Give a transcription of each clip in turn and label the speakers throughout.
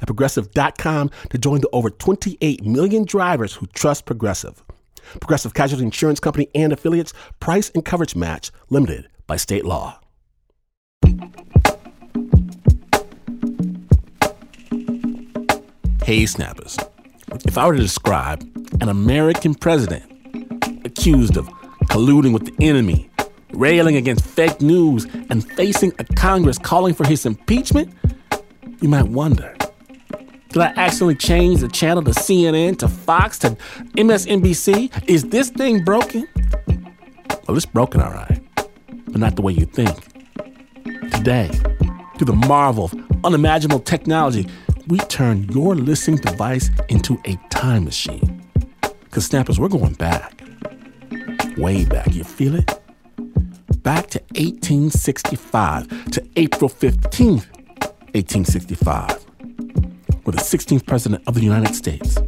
Speaker 1: at progressive.com to join the over 28 million drivers who trust Progressive. Progressive Casualty Insurance Company and affiliates, price and coverage match limited by state law. Hey, snappers. If I were to describe an American president accused of colluding with the enemy, railing against fake news, and facing a Congress calling for his impeachment, you might wonder did I accidentally change the channel to CNN, to Fox, to MSNBC? Is this thing broken? Well, it's broken, all right, but not the way you think. Today, through the marvel of unimaginable technology, we turn your listening device into a time machine. Because, snappers, we're going back. Way back. You feel it? Back to 1865, to April 15th, 1865 where the 16th President of the United States,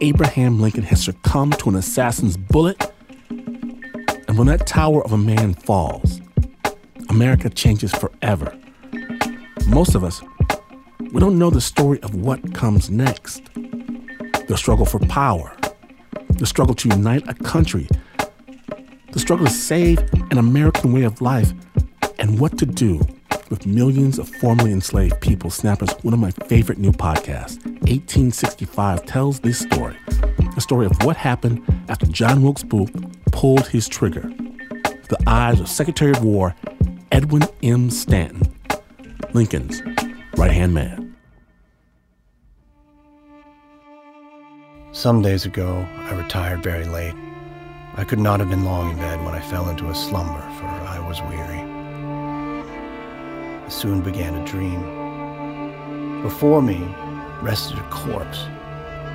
Speaker 1: Abraham Lincoln, has succumbed to an assassin's bullet. And when that tower of a man falls, America changes forever. Most of us, we don't know the story of what comes next. The struggle for power, the struggle to unite a country, the struggle to save an American way of life, and what to do with millions of formerly enslaved people, Snappers, one of my favorite new podcasts, 1865, tells this story. A story of what happened after John Wilkes Booth pulled his trigger. The eyes of Secretary of War Edwin M. Stanton, Lincoln's right hand man.
Speaker 2: Some days ago, I retired very late. I could not have been long in bed when I fell into a slumber, for I was weary. I soon began to dream. Before me rested a corpse,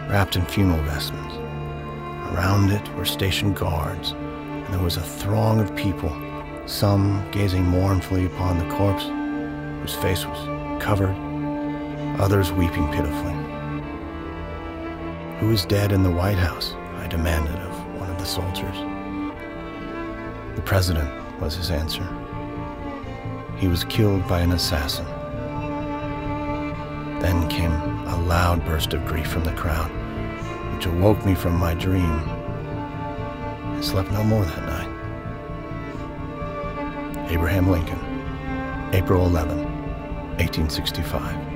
Speaker 2: wrapped in funeral vestments. Around it were stationed guards, and there was a throng of people, some gazing mournfully upon the corpse, whose face was covered, others weeping pitifully. Who is dead in the White House? I demanded of one of the soldiers. The president was his answer. He was killed by an assassin. Then came a loud burst of grief from the crowd, which awoke me from my dream. I slept no more that night. Abraham Lincoln, April 11, 1865.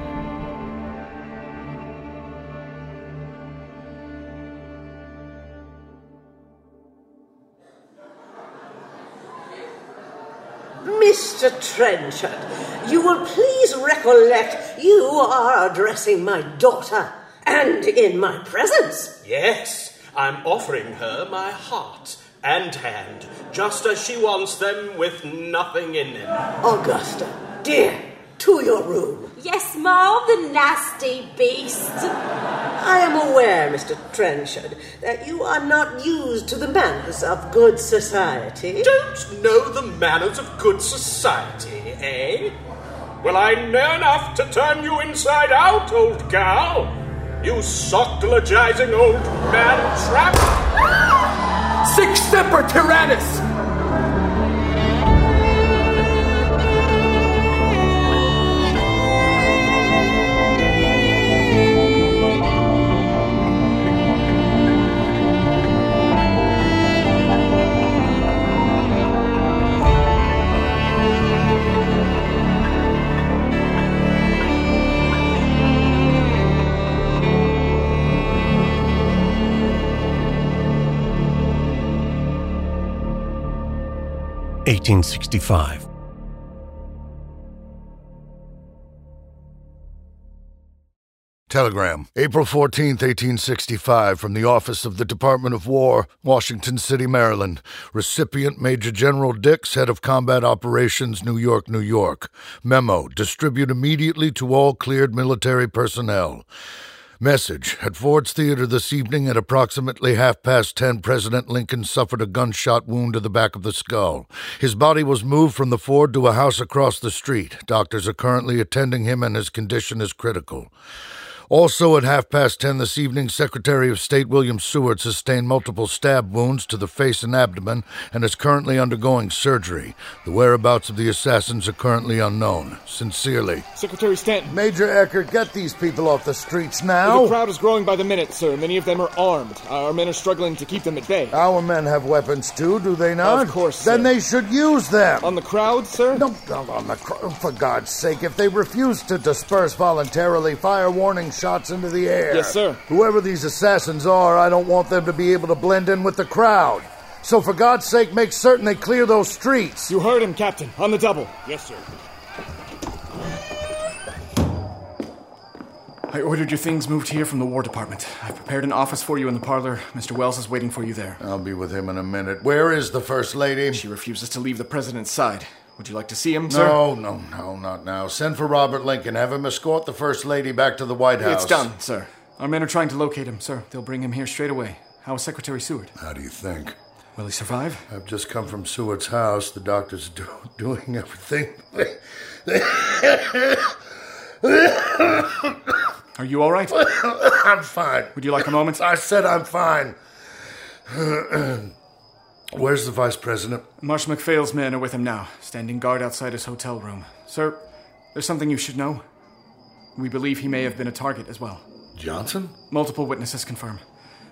Speaker 3: Mr. Trenchard, you will please recollect you are addressing my daughter, and in my presence.
Speaker 4: Yes, I'm offering her my heart and hand, just as she wants them with nothing in them.
Speaker 3: Augusta, dear, to your room.
Speaker 5: Yes, Ma, the nasty beast.
Speaker 3: I am aware, Mr. Trenchard, that you are not used to the manners of good society.
Speaker 4: Don't know the manners of good society, eh? Well, I know enough to turn you inside out, old gal. You sockdologizing old man trap.
Speaker 6: Sic semper tyrannis!
Speaker 2: Eighteen sixty-five.
Speaker 7: Telegram, April 14, 1865, from the office of the Department of War, Washington City, Maryland. Recipient Major General Dix, Head of Combat Operations, New York, New York. Memo, distribute immediately to all cleared military personnel. Message At Ford's Theater this evening at approximately half past ten, President Lincoln suffered a gunshot wound to the back of the skull. His body was moved from the Ford to a house across the street. Doctors are currently attending him, and his condition is critical. Also, at half past ten this evening, Secretary of State William Seward sustained multiple stab wounds to the face and abdomen and is currently undergoing surgery. The whereabouts of the assassins are currently unknown. Sincerely.
Speaker 8: Secretary Stanton.
Speaker 7: Major Eckert, get these people off the streets now.
Speaker 8: The crowd is growing by the minute, sir. Many of them are armed. Our men are struggling to keep them at bay.
Speaker 7: Our men have weapons too, do they not?
Speaker 8: Of course,
Speaker 7: Then
Speaker 8: sir.
Speaker 7: they should use them.
Speaker 8: On the crowd, sir?
Speaker 7: No, no, on the cr- oh, for God's sake, if they refuse to disperse voluntarily, fire warning shots into the air.
Speaker 8: Yes, sir.
Speaker 7: Whoever these assassins are, I don't want them to be able to blend in with the crowd. So for God's sake, make certain they clear those streets.
Speaker 8: You heard him, Captain. On the double.
Speaker 4: Yes, sir.
Speaker 6: I ordered your things moved here from the War Department. I've prepared an office for you in the parlor. Mr. Welles is waiting for you there.
Speaker 7: I'll be with him in a minute. Where is the First Lady?
Speaker 6: She refuses to leave the President's side. Would you like to see him, sir?
Speaker 7: No, no, no, not now. Send for Robert Lincoln. Have him escort the First Lady back to the White House.
Speaker 6: It's done, sir. Our men are trying to locate him, sir. They'll bring him here straight away. How is Secretary Seward?
Speaker 7: How do you think?
Speaker 6: Will he survive?
Speaker 7: I've just come from Seward's house. The doctor's do- doing everything.
Speaker 6: Are you all right?
Speaker 7: I'm fine.
Speaker 6: Would you like a moment?
Speaker 7: I said I'm fine. Where's the vice president?
Speaker 6: Marsh McPhail's men are with him now, standing guard outside his hotel room. Sir, there's something you should know. We believe he may have been a target as well.
Speaker 7: Johnson?
Speaker 6: Multiple witnesses confirm.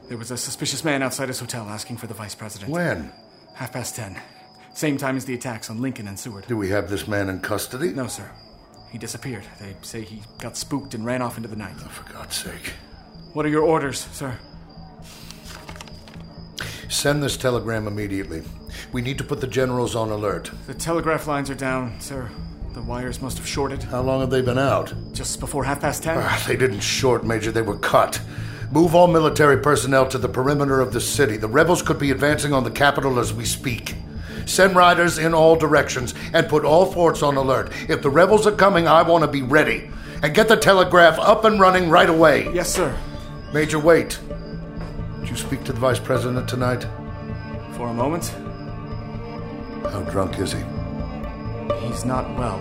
Speaker 6: There was a suspicious man outside his hotel asking for the vice president.
Speaker 7: When?
Speaker 6: Half past ten. Same time as the attacks on Lincoln and Seward.
Speaker 7: Do we have this man in custody?
Speaker 6: No, sir. He disappeared. They say he got spooked and ran off into the night.
Speaker 7: Oh, For God's sake.
Speaker 6: What are your orders, sir?
Speaker 7: Send this telegram immediately. We need to put the generals on alert.
Speaker 6: The telegraph lines are down, sir. The wires must have shorted.
Speaker 7: How long have they been out?
Speaker 6: Just before half past ten.
Speaker 7: Ah, they didn't short, Major. They were cut. Move all military personnel to the perimeter of the city. The rebels could be advancing on the capital as we speak. Send riders in all directions and put all forts on alert. If the rebels are coming, I want to be ready. And get the telegraph up and running right away.
Speaker 6: Yes, sir.
Speaker 7: Major, wait. Did you speak to the vice president tonight?
Speaker 6: For a moment.
Speaker 7: How drunk is he?
Speaker 6: He's not well.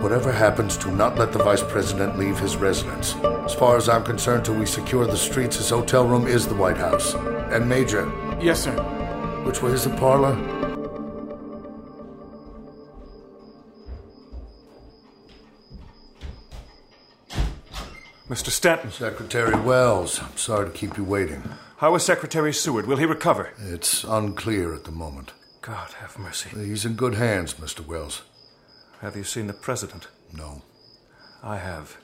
Speaker 7: Whatever happens, do not let the vice president leave his residence. As far as I'm concerned, till we secure the streets, his hotel room is the White House. And Major,
Speaker 6: Yes, sir.
Speaker 7: which way is the parlor?
Speaker 9: Mr. Stanton,
Speaker 7: Secretary Welles, I'm sorry to keep you waiting.
Speaker 9: how is Secretary Seward? Will he recover?
Speaker 7: It's unclear at the moment.
Speaker 9: God have mercy.
Speaker 7: He's in good hands, Mr. Welles.
Speaker 9: Have you seen the President?
Speaker 7: No.
Speaker 9: I have.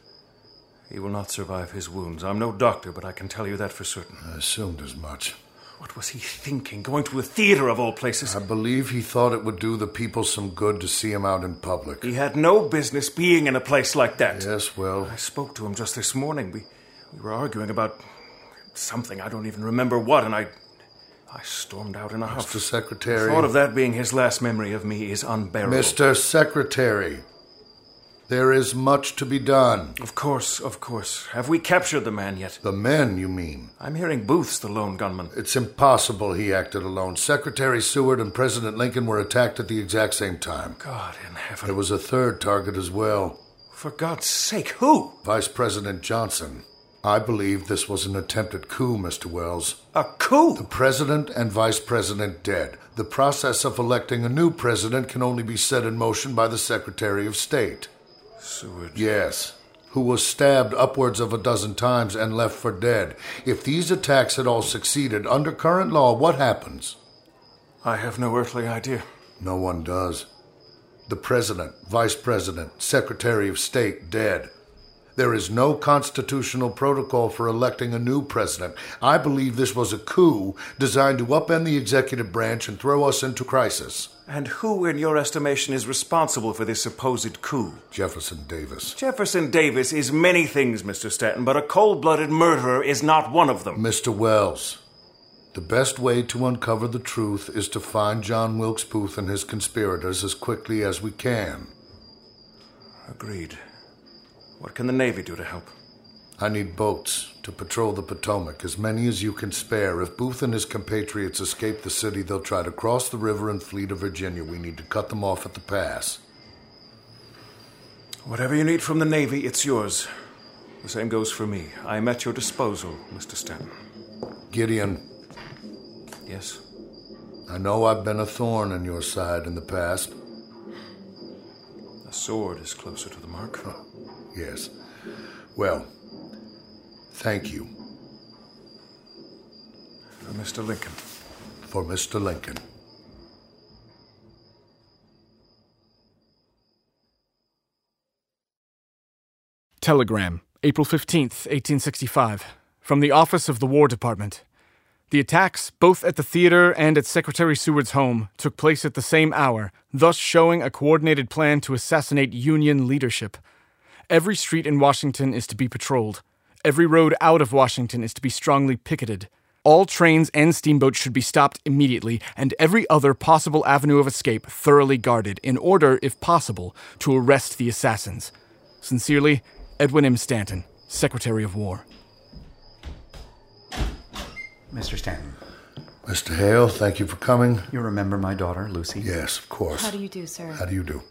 Speaker 9: He will not survive his wounds. I'm no doctor, but I can tell you that for certain.
Speaker 7: I assumed as much.
Speaker 9: What was he thinking, going to a theater of all places?
Speaker 7: I believe he thought it would do the people some good to see him out in public.
Speaker 9: He had no business being in a place like that.
Speaker 7: Yes, well,
Speaker 9: I spoke to him just this morning. We, we were arguing about something, I don't even remember what, and I. I stormed out in a huff.
Speaker 7: Mr. Secretary.
Speaker 9: The thought of that being his last memory of me is unbearable.
Speaker 7: Mr. Secretary, there is much to be done.
Speaker 9: Of course, of course. Have we captured the man yet?
Speaker 7: The men, you mean?
Speaker 9: I'm hearing Booth's the lone gunman.
Speaker 7: It's impossible he acted alone. Secretary Seward and President Lincoln were attacked at the exact same time.
Speaker 9: God in heaven.
Speaker 7: There was a third target as well
Speaker 9: For God's sake, who?
Speaker 7: Vice President Johnson. I believe this was an attempted coup, Mr. Welles.
Speaker 9: A coup?
Speaker 7: The president and vice president dead. The process of electing a new president can only be set in motion by the Secretary of State.
Speaker 9: Seward.
Speaker 7: Yes. Who was stabbed upwards of a dozen times and left for dead. If these attacks had all succeeded, under current law, what happens?
Speaker 9: I have no earthly idea.
Speaker 7: No one does. The president, vice president, secretary of state dead. There is no constitutional protocol for electing a new president. I believe this was a coup designed to upend the executive branch and throw us into crisis.
Speaker 9: And who, in your estimation, is responsible for this supposed coup?
Speaker 7: Jefferson Davis.
Speaker 9: Jefferson Davis is many things, Mr. Stanton, but a cold blooded murderer is not one of them.
Speaker 7: Mr. Welles, the best way to uncover the truth is to find John Wilkes Booth and his conspirators as quickly as we can.
Speaker 9: Agreed. What can the Navy do to help?
Speaker 7: I need boats to patrol the Potomac, as many as you can spare. If Booth and his compatriots escape the city, they'll try to cross the river and flee to Virginia. We need to cut them off at the pass.
Speaker 9: Whatever you need from the Navy, it's yours. The same goes for me. I am at your disposal, Mr. Stanton.
Speaker 7: Gideon,
Speaker 9: Yes?
Speaker 7: I know I've been a thorn in your side in the past.
Speaker 9: A sword is closer to the mark.
Speaker 7: Yes. Well, thank you uh,
Speaker 9: For Mr. Lincoln.
Speaker 7: for Mr. Lincoln.
Speaker 6: Telegram, April 15th, 1865, from the Office of the War Department. The attacks, both at the theater and at Secretary Seward's home, took place at the same hour, thus showing a coordinated plan to assassinate Union leadership. Every street in Washington is to be patrolled. Every road out of Washington is to be strongly picketed. All trains and steamboats should be stopped immediately, and every other possible avenue of escape thoroughly guarded, in order, if possible, to arrest the assassins. Sincerely, Edwin M. Stanton, Secretary of War.
Speaker 10: Mr. Stanton,
Speaker 7: Mr. Hale, thank you for coming.
Speaker 10: you remember my daughter, Lucy?
Speaker 7: Yes, of course.
Speaker 11: How do you do, sir?
Speaker 7: How do you do?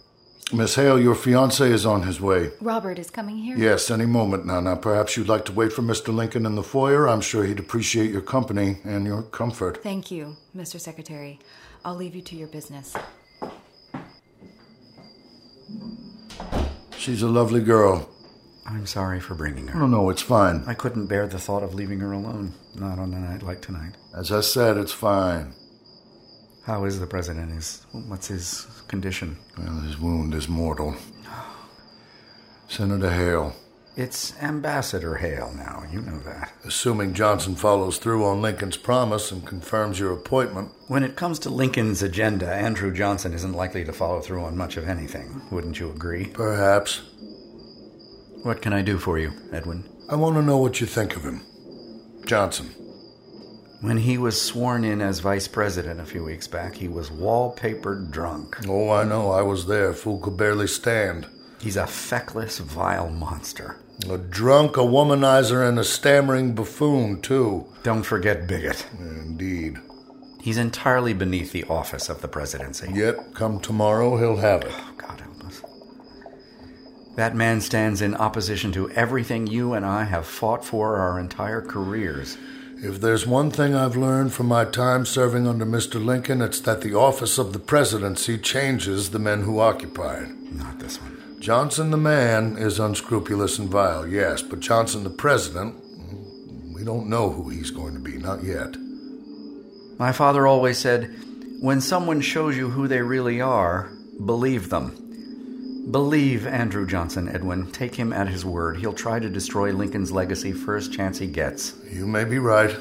Speaker 7: Miss Hale, your fiance is on his way.
Speaker 11: Robert is coming here?
Speaker 7: Yes, any moment now. Now, perhaps you'd like to wait for Mr. Lincoln in the foyer. I'm sure he'd appreciate your company and your comfort.
Speaker 11: Thank you, Mr. Secretary. I'll leave you to your business.
Speaker 7: She's a lovely girl.
Speaker 10: I'm sorry for bringing her.
Speaker 7: No, no, it's fine.
Speaker 10: I couldn't bear the thought of leaving her alone, not on a night like tonight.
Speaker 7: As I said, it's fine.
Speaker 10: How is the president? Is what's his condition?
Speaker 7: Well, his wound is mortal. Senator Hale,
Speaker 10: It's Ambassador Hale now. You know that.
Speaker 7: assuming Johnson follows through on Lincoln's promise and confirms your appointment,
Speaker 10: When it comes to Lincoln's agenda, Andrew Johnson isn't likely to follow through on much of anything. Wouldn't you agree?
Speaker 7: perhaps.
Speaker 10: What can I do for you, Edwin?
Speaker 7: I want to know what you think of him. Johnson.
Speaker 10: When he was sworn in as vice president a few weeks back, he was wallpapered drunk.
Speaker 7: Oh, I know. I was there. Fool could barely stand.
Speaker 10: He's a feckless, vile monster.
Speaker 7: A drunk, a womanizer, and a stammering buffoon, too.
Speaker 10: Don't forget Bigot.
Speaker 7: Indeed.
Speaker 10: He's entirely beneath the office of the presidency.
Speaker 7: Yet, come tomorrow, he'll have it.
Speaker 10: Oh, God help us. That man stands in opposition to everything you and I have fought for our entire careers.
Speaker 7: If there's one thing I've learned from my time serving under Mr. Lincoln, it's that the office of the presidency changes the men who occupy it.
Speaker 10: Not this one.
Speaker 7: Johnson the man is unscrupulous and vile, yes, but Johnson the president, we don't know who he's going to be, not yet.
Speaker 10: My father always said, when someone shows you who they really are, believe them. Believe Andrew Johnson, Edwin. Take him at his word. He'll try to destroy Lincoln's legacy first chance he gets.
Speaker 7: You may be right.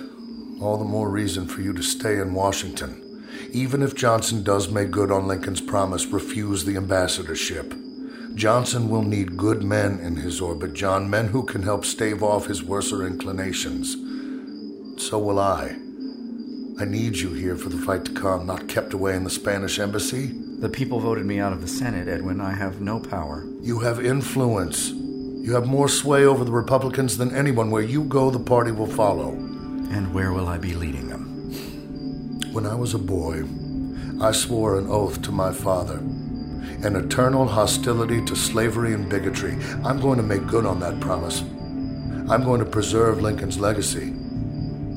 Speaker 7: All the more reason for you to stay in Washington. Even if Johnson does make good on Lincoln's promise, refuse the ambassadorship. Johnson will need good men in his orbit, John, men who can help stave off his worser inclinations. So will I. I need you here for the fight to come, not kept away in the Spanish embassy.
Speaker 10: The people voted me out of the Senate, Edwin. I have no power.
Speaker 7: You have influence. You have more sway over the Republicans than anyone. Where you go, the party will follow.
Speaker 10: And where will I be leading them?
Speaker 7: When I was a boy, I swore an oath to my father an eternal hostility to slavery and bigotry. I'm going to make good on that promise. I'm going to preserve Lincoln's legacy.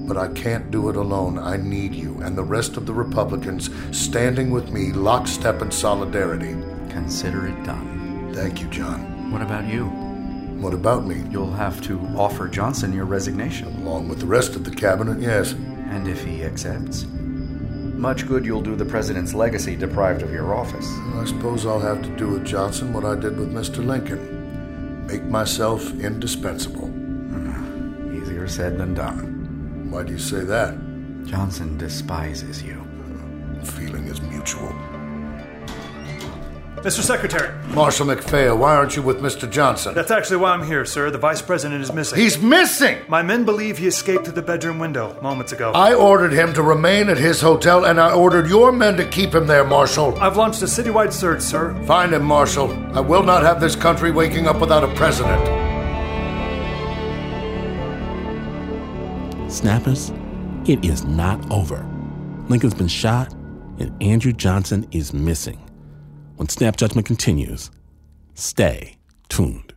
Speaker 7: But I can't do it alone. I need you and the rest of the Republicans standing with me, lockstep in solidarity.
Speaker 10: Consider it done.
Speaker 7: Thank you, John.
Speaker 10: What about you?
Speaker 7: What about me?
Speaker 10: You'll have to offer Johnson your resignation.
Speaker 7: Along with the rest of the cabinet, yes.
Speaker 10: And if he accepts? Much good you'll do the president's legacy deprived of your office.
Speaker 7: I suppose I'll have to do with Johnson what I did with Mr. Lincoln. Make myself indispensable. Hmm.
Speaker 10: Easier said than done.
Speaker 7: Why do you say that?
Speaker 10: Johnson despises you.
Speaker 7: The feeling is mutual.
Speaker 12: Mr. Secretary.
Speaker 7: Marshal McPhail, why aren't you with Mr. Johnson?
Speaker 12: That's actually why I'm here, sir. The Vice President is missing.
Speaker 7: He's missing!
Speaker 12: My men believe he escaped through the bedroom window moments ago.
Speaker 7: I ordered him to remain at his hotel, and I ordered your men to keep him there, Marshal.
Speaker 12: I've launched a citywide search, sir.
Speaker 7: Find him, Marshal. I will not have this country waking up without a president.
Speaker 1: Snappers, it is not over. Lincoln's been shot, and Andrew Johnson is missing. When Snap Judgment continues, stay tuned.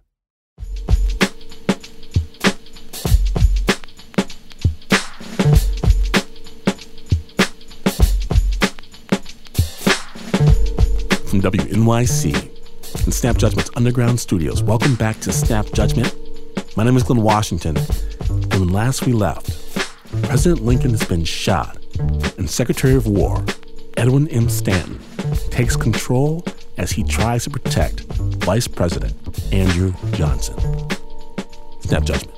Speaker 1: From WNYC and Snap Judgment's underground studios, welcome back to Snap Judgment. My name is Glenn Washington, and last we left, President Lincoln has been shot, and Secretary of War Edwin M. Stanton takes control as he tries to protect Vice President Andrew Johnson. Snap judgment.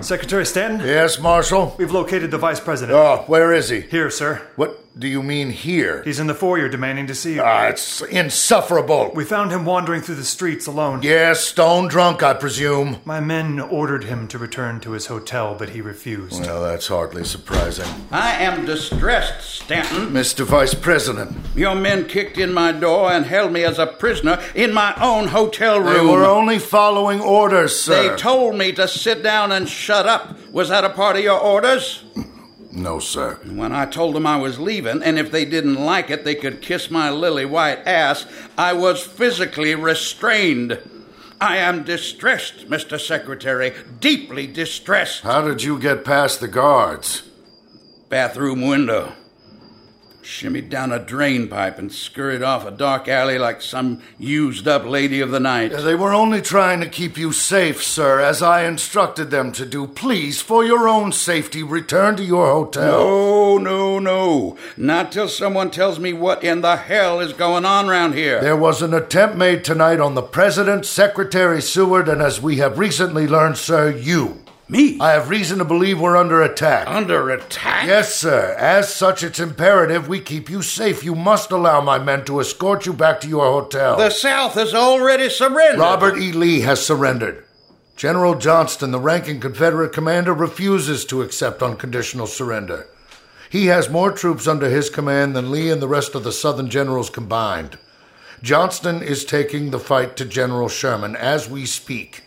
Speaker 12: Secretary Stanton?
Speaker 7: Yes, Marshal?
Speaker 12: We've located the Vice President.
Speaker 7: Oh, where is he?
Speaker 12: Here, sir.
Speaker 7: What do you mean here?
Speaker 12: He's in the foyer demanding to see you.
Speaker 7: Ah, it's insufferable.
Speaker 12: We found him wandering through the streets alone.
Speaker 7: Yes, stone drunk, I presume.
Speaker 12: My men ordered him to return to his hotel, but he refused.
Speaker 7: Well, that's hardly surprising.
Speaker 13: I am distressed, Stanton.
Speaker 7: Mr. Vice President.
Speaker 13: Your men kicked in my door and held me as a prisoner in my own hotel room.
Speaker 7: They were only following orders, sir.
Speaker 13: They told me to sit down and shut up. Was that a part of your orders?
Speaker 7: No, sir.
Speaker 13: When I told them I was leaving, and if they didn't like it, they could kiss my lily white ass, I was physically restrained. I am distressed, Mr. Secretary, deeply distressed.
Speaker 7: How did you get past the guards?
Speaker 13: Bathroom window shimmied down a drain pipe and scurried off a dark alley like some used up lady of the night.
Speaker 7: They were only trying to keep you safe, sir, as I instructed them to do. Please, for your own safety, return to your hotel.
Speaker 13: No, no, no. Not till someone tells me what in the hell is going on round here.
Speaker 7: There was an attempt made tonight on the President, Secretary Seward, and as we have recently learned, sir, you.
Speaker 13: Me?
Speaker 7: I have reason to believe we're under attack.
Speaker 13: Under attack?
Speaker 7: Yes, sir. As such, it's imperative we keep you safe. You must allow my men to escort you back to your hotel.
Speaker 13: The South has already surrendered.
Speaker 7: Robert E. Lee has surrendered. General Johnston, the ranking Confederate commander, refuses to accept unconditional surrender. He has more troops under his command than Lee and the rest of the Southern generals combined. Johnston is taking the fight to General Sherman as we speak.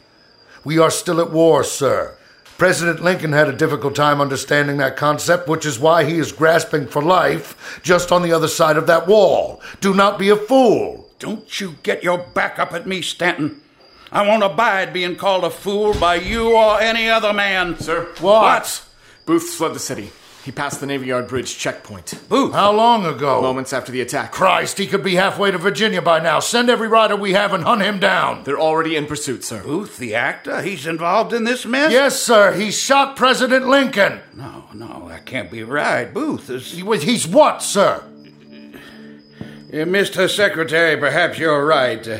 Speaker 7: We are still at war, sir. President Lincoln had a difficult time understanding that concept, which is why he is grasping for life just on the other side of that wall. Do not be a fool.
Speaker 13: Don't you get your back up at me, Stanton. I won't abide being called a fool by you or any other man.
Speaker 8: Sir?
Speaker 7: What?
Speaker 8: what? Booth's fled the city. He passed the Navy Yard Bridge checkpoint.
Speaker 13: Booth?
Speaker 7: How long ago?
Speaker 8: Moments after the attack.
Speaker 7: Christ, he could be halfway to Virginia by now. Send every rider we have and hunt him down.
Speaker 8: They're already in pursuit, sir.
Speaker 13: Booth, the actor? He's involved in this mess?
Speaker 7: Yes, sir. He shot President Lincoln.
Speaker 13: No, no, that can't be right. Booth is.
Speaker 7: He's what, sir?
Speaker 13: Uh, Mr. Secretary, perhaps you're right. Uh,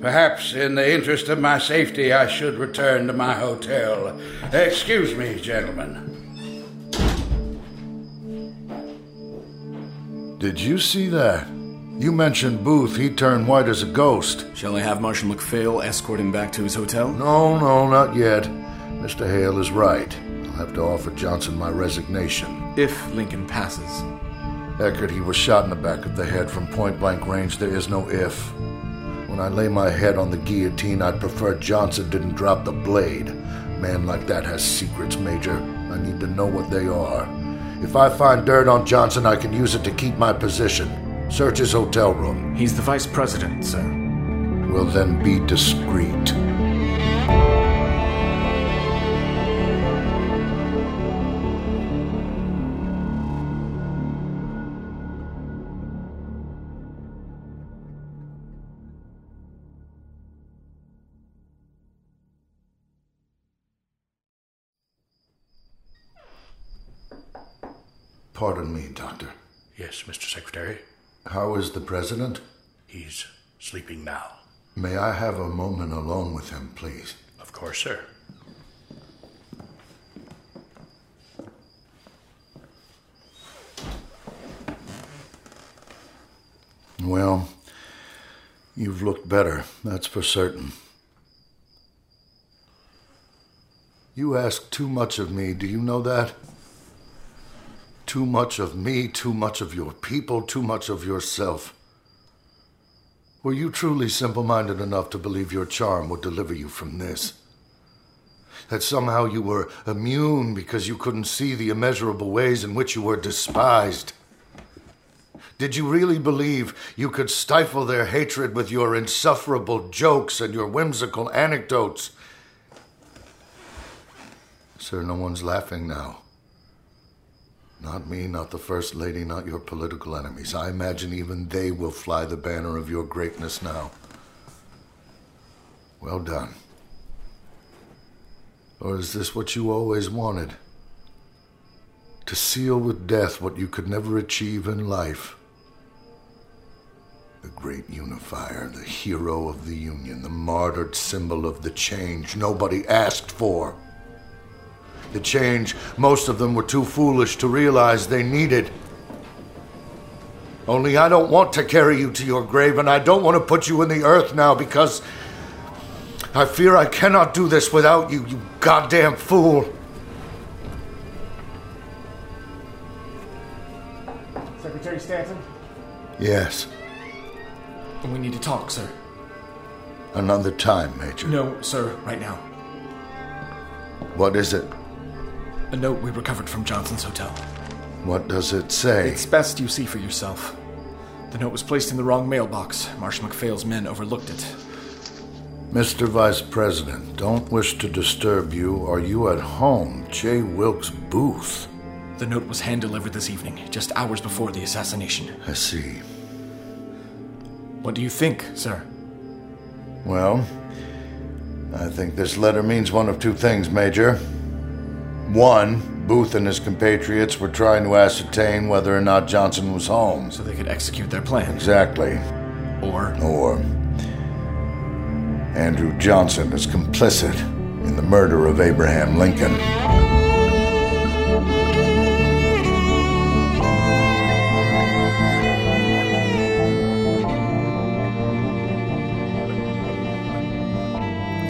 Speaker 13: perhaps, in the interest of my safety, I should return to my hotel. Excuse me, gentlemen.
Speaker 7: Did you see that? You mentioned Booth. He turned white as a ghost.
Speaker 8: Shall I have Marshal McPhail escort him back to his hotel?
Speaker 7: No, no, not yet. Mr. Hale is right. I'll have to offer Johnson my resignation.
Speaker 8: If Lincoln passes.
Speaker 7: Eckert, he was shot in the back of the head from point blank range. There is no if. When I lay my head on the guillotine, I'd prefer Johnson didn't drop the blade. Man like that has secrets, Major. I need to know what they are. If I find dirt on Johnson, I can use it to keep my position. Search his hotel room.
Speaker 8: He's the vice president, sir.
Speaker 7: We'll then be discreet. Pardon me, Doctor.
Speaker 14: Yes, Mr. Secretary.
Speaker 7: How is the president?
Speaker 14: He's sleeping now.
Speaker 7: May I have a moment alone with him, please?
Speaker 14: Of course, sir.
Speaker 7: Well, you've looked better, that's for certain. You ask too much of me, do you know that? Too much of me, too much of your people, too much of yourself. Were you truly simple minded enough to believe your charm would deliver you from this? That somehow you were immune because you couldn't see the immeasurable ways in which you were despised? Did you really believe you could stifle their hatred with your insufferable jokes and your whimsical anecdotes? Sir, no one's laughing now. Not me, not the First Lady, not your political enemies. I imagine even they will fly the banner of your greatness now. Well done. Or is this what you always wanted? To seal with death what you could never achieve in life? The great unifier, the hero of the Union, the martyred symbol of the change nobody asked for the change most of them were too foolish to realize they needed. Only I don't want to carry you to your grave, and I don't want to put you in the earth now because I fear I cannot do this without you, you goddamn fool.
Speaker 8: Secretary Stanton?
Speaker 7: Yes.
Speaker 8: We need to talk, sir.
Speaker 7: Another time, Major.
Speaker 8: No, sir, right now.
Speaker 7: What is it?
Speaker 8: A note we recovered from Johnson's hotel.
Speaker 7: What does it say?
Speaker 8: It's best you see for yourself. The note was placed in the wrong mailbox. Marshal MacPhail's men overlooked it.
Speaker 7: Mr. Vice President, don't wish to disturb you. Are you at home? J. Wilkes Booth.
Speaker 8: The note was hand delivered this evening, just hours before the assassination.
Speaker 7: I see.
Speaker 8: What do you think, sir?
Speaker 7: Well, I think this letter means one of two things, Major. One, Booth and his compatriots were trying to ascertain whether or not Johnson was home.
Speaker 8: So they could execute their plan.
Speaker 7: Exactly.
Speaker 8: Or?
Speaker 7: Or. Andrew Johnson is complicit in the murder of Abraham Lincoln.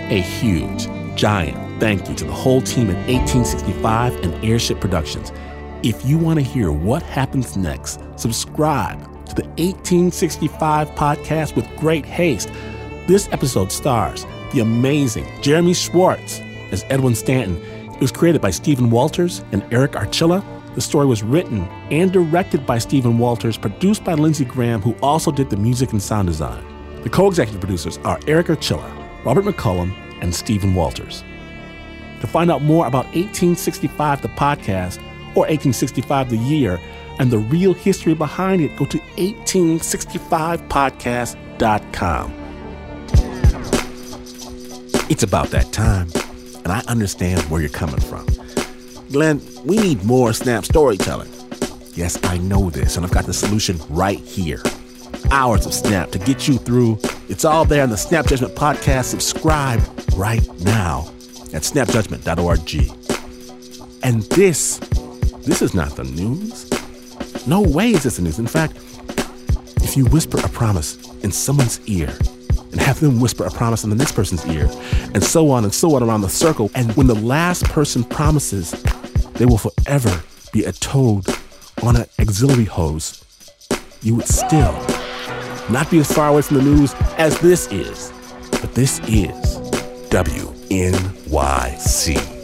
Speaker 1: A huge, giant thank you to the whole team at 1865 and Airship Productions. If you want to hear what happens next, subscribe to the 1865 podcast with great haste. This episode stars the amazing Jeremy Schwartz as Edwin Stanton. It was created by Stephen Walters and Eric Archilla. The story was written and directed by Stephen Walters, produced by Lindsay Graham, who also did the music and sound design. The co executive producers are Eric Archilla, Robert McCullum, and Stephen Walters. To find out more about 1865 the podcast or 1865 the year and the real history behind it, go to 1865podcast.com. It's about that time, and I understand where you're coming from. Glenn, we need more snap storytelling. Yes, I know this, and I've got the solution right here. Hours of snap to get you through. It's all there in the Snap Judgment podcast. Subscribe right now at snapjudgment.org. And this, this is not the news. No way is this the news. In fact, if you whisper a promise in someone's ear and have them whisper a promise in the next person's ear, and so on and so on around the circle, and when the last person promises, they will forever be a toad on an auxiliary hose, you would still not be as far away from the news as this is. But this is WNYC.
Speaker 15: From